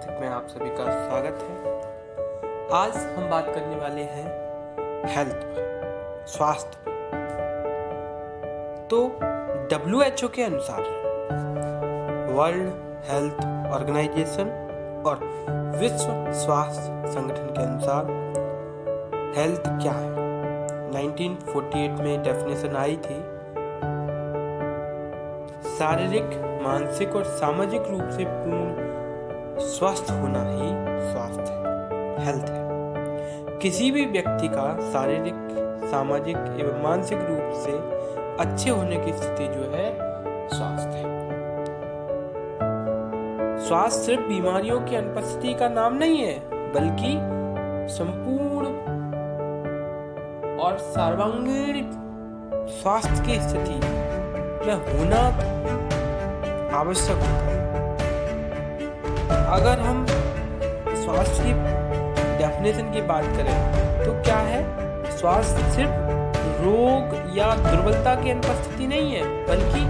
मस्तिष्क में आप सभी का स्वागत है। आज हम बात करने वाले हैं हेल्थ पर, स्वास्थ्य तो डब्ल्यू एच ओ के अनुसार वर्ल्ड हेल्थ ऑर्गेनाइजेशन और विश्व स्वास्थ्य संगठन के अनुसार हेल्थ क्या है? 1948 में डेफिनेशन आई थी। शारीरिक, मानसिक और सामाजिक रूप से पूर्ण स्वस्थ होना ही स्वास्थ्य है हेल्थ है। किसी भी व्यक्ति का शारीरिक, सामाजिक एवं मानसिक रूप से अच्छे होने की स्थिति जो है, स्वास्थ्य है। स्वास्थ्य सिर्फ़ बीमारियों की अनुपस्थिति का नाम नहीं है, बल्कि संपूर्ण और सर्वांगीण स्वास्थ्य की स्थिति में होना आवश्यक होता है। अगर हम स्वास्थ्य की डेफिनेशन की बात करें तो क्या है? स्वास्थ्य सिर्फ़ रोग या दुर्बलता की अनुपस्थिति नहीं है, बल्कि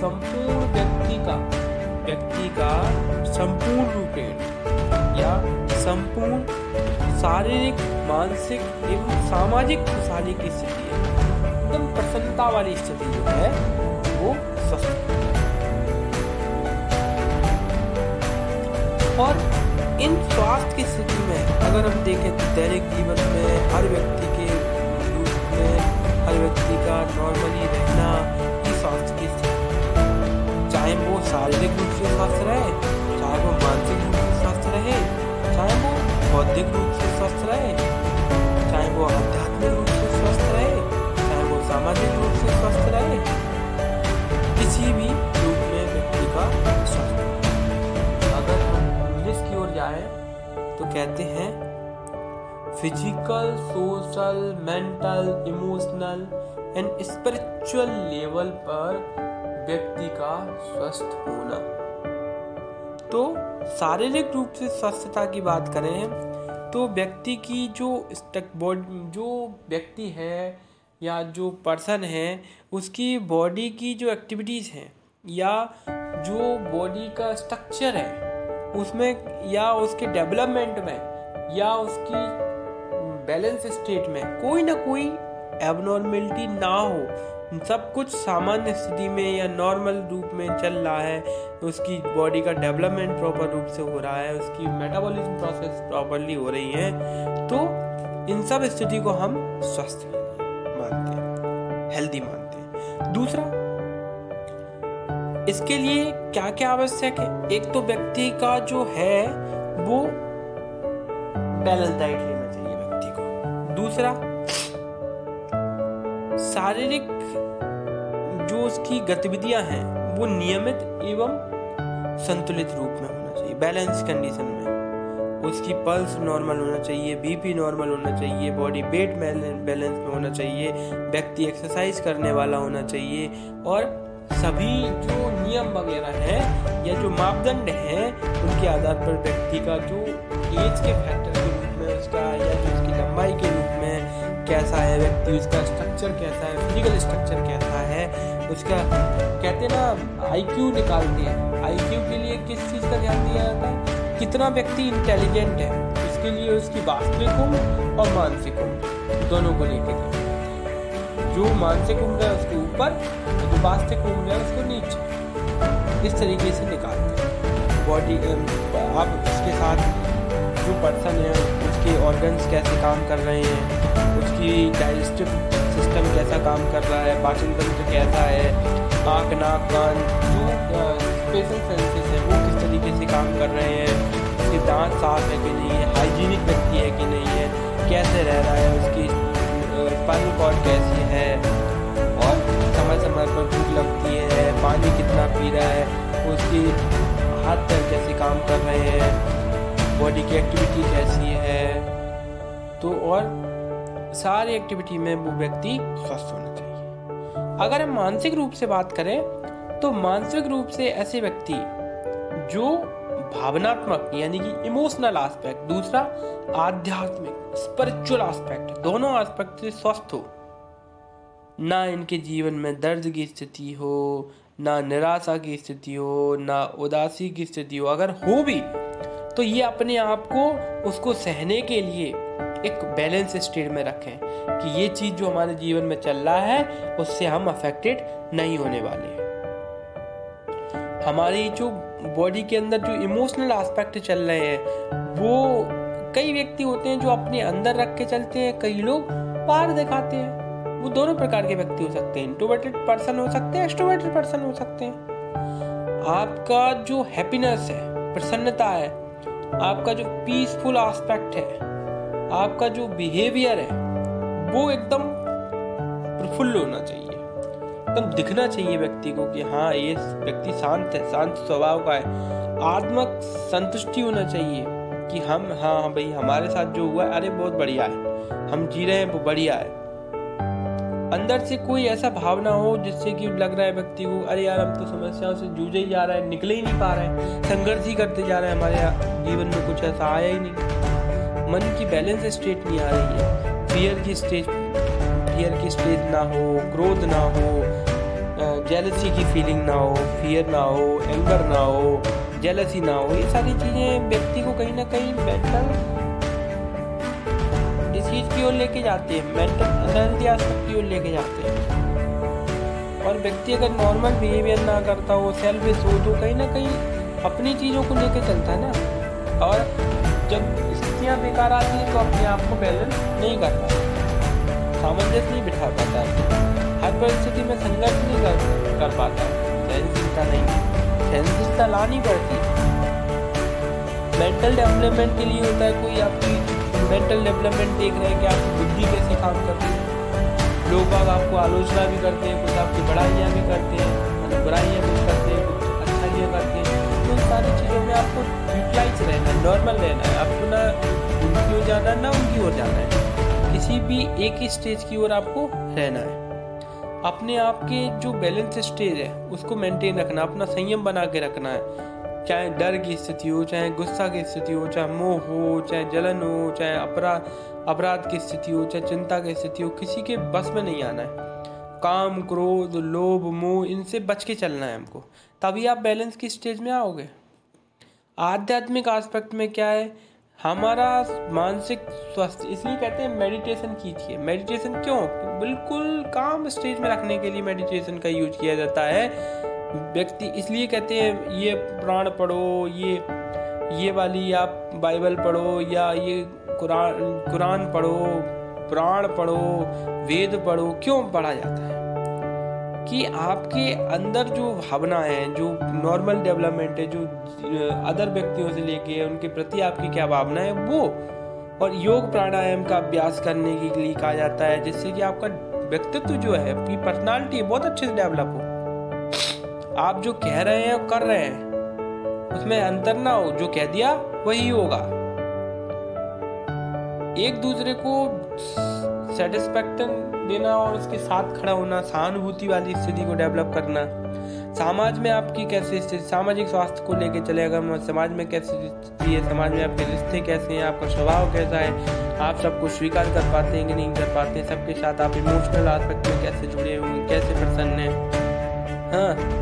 संपूर्ण व्यक्ति का व्यक्ति का संपूर्ण रूपेण या संपूर्ण शारीरिक, मानसिक एवं सामाजिक खुशहाली की स्थिति है। एकदम प्रसन्नता वाली स्थिति जो है और इन स्वास्थ्य की स्थिति में अगर हम देखें तो दैनिक जीवन में हर व्यक्ति के रूप में हर व्यक्ति का नॉर्मली रहना ही स्वास्थ्य की स्थिति चाहे वो शारीरिक रूप से स्वस्थ रहे, चाहे वो मानसिक रूप से स्वस्थ रहे, चाहे वो बौद्धिक रूप से स्वस्थ रहे, चाहे वो आध्यात्मिक रूप से स्वस्थ रहे, चाहे वो सामाजिक रूप से स्वस्थ रहे, किसी भी रूप में व्यक्ति का कहते हैं physical social mental emotional and spiritual level पर व्यक्ति का स्वस्थ होना। तो शारीरिक रूप से स्वस्थता की बात करें तो व्यक्ति की जो स्टक बॉडी जो व्यक्ति है या जो पर्सन है, उसकी बॉडी की जो एक्टिविटीज़ हैं या जो बॉडी का स्ट्रक्चर है उसमें या उसके डेवलपमेंट में, या उसकी बैलेंस स्टेट में कोई ना कोई एबनॉर्मेलिटी ना हो। सब कुछ सामान्य स्थिति में या नॉर्मल रूप में चल रहा है। उसकी बॉडी का डेवलपमेंट प्रॉपर रूप से हो रहा है, उसकी मेटाबॉलिज्म प्रोसेस प्रॉपरली हो रही है तो इन सब स्थिति को हम स्वस्थ मानते हैं हेल्दी मानते हैं। दूसरा इसके लिए क्या क्या आवश्यक है? एक तो व्यक्ति का जो है, वो बैलेंस डाइट लेना चाहिए व्यक्ति को। दूसरा, शारीरिक जो उसकी गतिविधियाँ हैं, वो नियमित एवं संतुलित रूप में होना चाहिए। बैलेंस कंडीशन में। उसकी पल्स नॉर्मल होना चाहिए बीपी नॉर्मल होना चाहिए बॉडी वेट बैलेंस में होना चाहिए, व्यक्ति एक्सरसाइज करने वाला होना चाहिए और सभी जो नियम वगैरह हैं या जो मापदंड हैं, उनके आधार पर व्यक्ति का जो एज के फैक्टर के रूप में उसका या जो उसकी लंबाई के रूप में कैसा है, व्यक्ति उसका स्ट्रक्चर कैसा है फ़िज़िकल स्ट्रक्चर कैसा है, उसका कहते ना आई आईक्यू निकालते हैं। आईक्यू के लिए किस चीज़ का ध्यान दिया जाता है? कितना व्यक्ति इंटेलिजेंट है, उसके लिए उसकी वास्तविक उम्र और मानसिक उम्र, दोनों को लेकर जो मानसिक उम्र है उसके ऊपर जो वास्तविक उम्र है उसको नीचे। इस तरीके से निकालते हैं। बॉडी आप इसके साथ जो पर्सन है, उसके ऑर्गन्स कैसे काम कर रहे हैं, उसकी डाइजेस्टिव सिस्टम कैसा काम कर रहा है, पाचन तंत्र कैसा है, आँख, नाक, कान, जो स्पेशल सेंसेस है, वो किस तरीके से काम कर रहे हैं, उसके दांत साफ़ है कि नहीं है हाइजीनिक व्यक्ति है कि नहीं है, कैसे रह रहा है उसकी स्पाइनल कॉर्ड कैसी है? और समय समय पर भूख लगती है, पानी कितना पी रहा है, उसकी हाथ पैर कैसे काम कर रहे हैं बॉडी की एक्टिविटी कैसी है? तो और सारी एक्टिविटी में वो व्यक्ति स्वस्थ होना चाहिए। अगर हम मानसिक रूप से बात करें तो मानसिक रूप से ऐसे व्यक्ति जो भावनात्मक, यानी कि इमोशनल एस्पेक्ट दूसरा आध्यात्मिक स्पिरिचुअल एस्पेक्ट दोनों एस्पेक्ट से स्वस्थ हो। ना इनके जीवन में दर्द की स्थिति हो, ना निराशा की स्थिति हो, ना उदासी की स्थिति हो, अगर हो भी तो ये अपने आप को, उसको सहने के लिए एक बैलेंस स्टेट में रखें कि ये चीज़ जो हमारे जीवन में चल रहा है, उससे हम अफेक्टेड नहीं होने वाले हमारी जो बॉडी के अंदर जो इमोशनल एस्पेक्ट चल रहे हैं, वो कई व्यक्ति होते हैं जो अपने अंदर रख के चलते हैं, कई लोग बाहर दिखाते हैं। वो दोनों प्रकार के व्यक्ति हो सकते हैं। इंट्रोवर्टेड पर्सन हो सकते हैं एक्सट्रोवर्टेड पर्सन हो सकते हैं। आपका जो हैप्पीनेस है, प्रसन्नता है, आपका जो पीसफुल एस्पेक्ट है, आपका जो बिहेवियर है, वो एकदम प्रफुल्ल होना चाहिए। एकदम दिखना चाहिए व्यक्ति को कि हाँ ये व्यक्ति शांत है, शांत स्वभाव का है। आत्मक संतुष्टि होना चाहिए कि हम हाँ हाँ भाई, हमारे साथ जो हुआ अरे बहुत बढ़िया है। हम जी रहे हैं वो बढ़िया है। अंदर से कोई ऐसा भावना हो जिससे कि लग रहा है व्यक्ति को, अरे यार हम तो समस्याओं से जूझे ही जा रहा है, निकले ही नहीं पा रहे हैं। संघर्ष ही करते जा रहे हैं हमारे जीवन में, कुछ ऐसा आया ही नहीं। मन की बैलेंस स्टेट नहीं आ रही है। फियर की स्टेज फियर की स्टेज ना हो क्रोध ना हो जेलसी की फीलिंग ना हो फियर ना हो एंगर ना हो जेलसी ना हो, ये सारी चीज़ें व्यक्ति को कहीं ना कहीं मेंटल चीज़ की ओर लेके जाते हैं मेंटल अनहेल्थी एस्पेक्ट की ओर लेके जाते हैं। और व्यक्ति अगर नॉर्मल बिहेवियर ना करता हो सेल्फिश हो तो कहीं ना कहीं अपनी चीज़ों को लेके चलता है ना। और जब स्थितियाँ बेकार आती हैं तो अपने आप को बैलेंस नहीं कर पाता सामंजस्य नहीं बिठा पाता। है हर परिस्थिति में संघर्ष नहीं कर, कर पाता। सहनशीलता नहीं। सहनशीलता लानी पड़ती। मेंटल डेवलपमेंट के लिए होता है कोई आपकी मेंटल डेवलपमेंट देख रहे हैं कि आपकी बुद्धि कैसे काम कर रही है। लोग बाग आपको आलोचना भी करते हैं कुछ आपकी बढ़ाइयाँ भी करते हैं कुछ बुराइयाँ भी करते हैं कुछ अच्छाइयाँ करते हैं। तो सारी चीज़ों में आपको यूटिलाइज रहना है नॉर्मल रहना है। आपको ना उनकी ओर जाना है ना उनकी ओर जाना है। किसी भी एक ही स्टेज की ओर आपको रहना है। अपने आप के जो बैलेंस स्टेज है, उसको मेंटेन रखना, अपना संयम बना के रखना है। चाहे डर की स्थिति हो, चाहे गुस्सा की स्थिति हो, चाहे मोह हो, चाहे जलन हो, चाहे अपराध अपराध की स्थिति हो, चाहे चिंता की स्थिति हो, किसी के बस में नहीं आना है। काम, क्रोध, लोभ, मोह, इनसे बच के चलना है हमको। तभी आप बैलेंस की स्टेज में आओगे। आध्यात्मिक आस्पेक्ट में क्या है? हमारा मानसिक स्वास्थ्य, इसलिए कहते हैं मेडिटेशन कीजिए। मेडिटेशन क्यों? बिल्कुल काम स्टेज में रखने के लिए मेडिटेशन का यूज़ किया जाता है। व्यक्ति, इसलिए कहते हैं, ये पुराण पढ़ो, ये ये वाली आप बाइबल पढ़ो, या ये कुरान कुरान पढ़ो, पुराण पढ़ो, वेद पढ़ो, क्यों पढ़ा जाता है? कि आपके अंदर जो भावना है, जो नॉर्मल डेवलपमेंट है, जो अदर व्यक्तियों से लेके उनके प्रति आपकी क्या भावना है, वो और योग प्राणायाम का अभ्यास करने के लिए कहा जाता है, जिससे कि आपका व्यक्तित्व जो है, आपकी पर्सनालिटी बहुत अच्छे से डेवलप हो। आप जो कह रहे हैं और कर रहे हैं, उसमें अंतर ना हो, जो कह दिया, वही होगा। एक दूसरे को सेटिस्फेक्शन देना और उसके साथ खड़ा होना, सहानुभूति वाली स्थिति को डेवलप करना। समाज में आपकी कैसी स्थिति, सामाजिक स्वास्थ्य को लेके चले अगर समाज में कैसी स्थिति है, समाज में आपके रिश्ते कैसे हैं, आपका स्वभाव कैसा है, आप सबको स्वीकार कर पाते हैं कि नहीं कर पाते हैं, सबके साथ आप इमोशनल आस्पेक्ट में कैसे जुड़े हुए हैं, कैसे प्रसन्न हैं? हाँ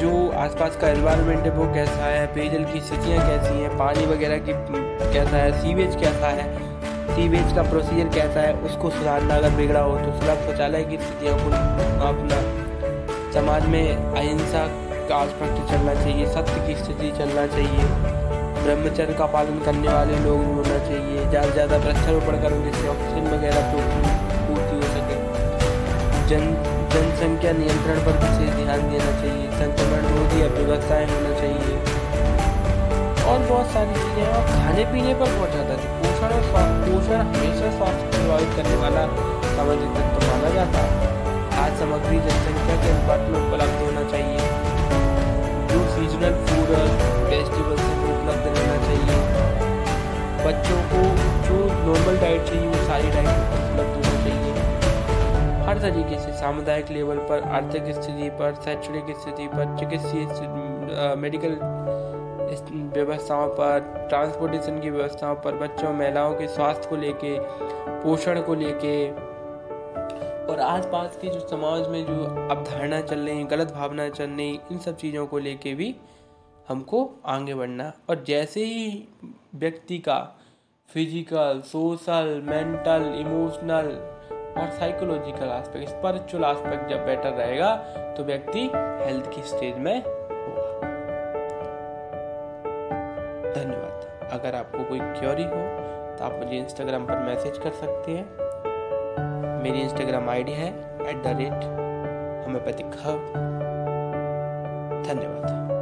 जो आसपास का एनवायरनमेंट है वो कैसा है, पेयजल की स्थितियाँ कैसी हैं, पानी वगैरह की, कैसा है सीवेज कैसा है सीवेज का प्रोसीजर कैसा है, उसको सुधारना अगर बिगड़ा हो तो सुलभ शौचालय की स्थितियों को अपना समाज में अहिंसा का आस्पेक्ट चलना चाहिए, सत्य की स्थिति चलना चाहिए। ब्रह्मचर्य का पालन करने वाले लोग होना चाहिए, ज़्यादा से ज़्यादा वृक्षारोपण करें जिससे ऑक्सीजन वगैरह तो पूर्ति हो सके। जन जनसंख्या नियंत्रण पर विशेष ध्यान देना चाहिए, संक्रमण रोधी अव्यवस्थाएँ होना चाहिए। और बहुत सारी चीज़ें और खाने पीने पर बहुत ज़्यादा पोषण और पोषण हमेशा स्वास्थ्य प्रभावित करने वाला सामाजिक तत्व माना जाता है। आज सामग्री जनसंख्या के अनुपात में उपलब्ध होना चाहिए। जो सीजनल फ़ूड और वेजिटेबल्स है उपलब्ध रहना चाहिए। बच्चों को जो नॉर्मल डाइट चाहिए, वो सारी डाइट उपलब्ध होना चाहिए। हर तरीके से सामुदायिक लेवल पर आर्थिक स्थिति पर, शैक्षणिक स्थिति पर, चिकित्सीय मेडिकल व्यवस्थाओं पर ट्रांसपोर्टेशन की व्यवस्थाओं पर, बच्चों, महिलाओं के स्वास्थ्य को लेके, पोषण को लेके, और आसपास के जो समाज में जो अवधारणा चल रही गलत भावना चल रही इन सब चीज़ों को लेके भी हमको आगे बढ़ना और जैसे ही व्यक्ति का फ़िज़िकल सोशल मेंटल इमोशनल और साइकोलॉजिकल आस्पेक्ट स्पिरिचुअल आस्पेक्ट जब बेटर रहेगा तो व्यक्ति हेल्थ की स्टेज में होगा। अगर आपको कोई क्योरी हो तो आप मुझे इंस्टाग्राम पर मैसेज कर सकते हैं। मेरी इंस्टाग्राम आईडी है at the rate homeopathic hub धन्यवाद।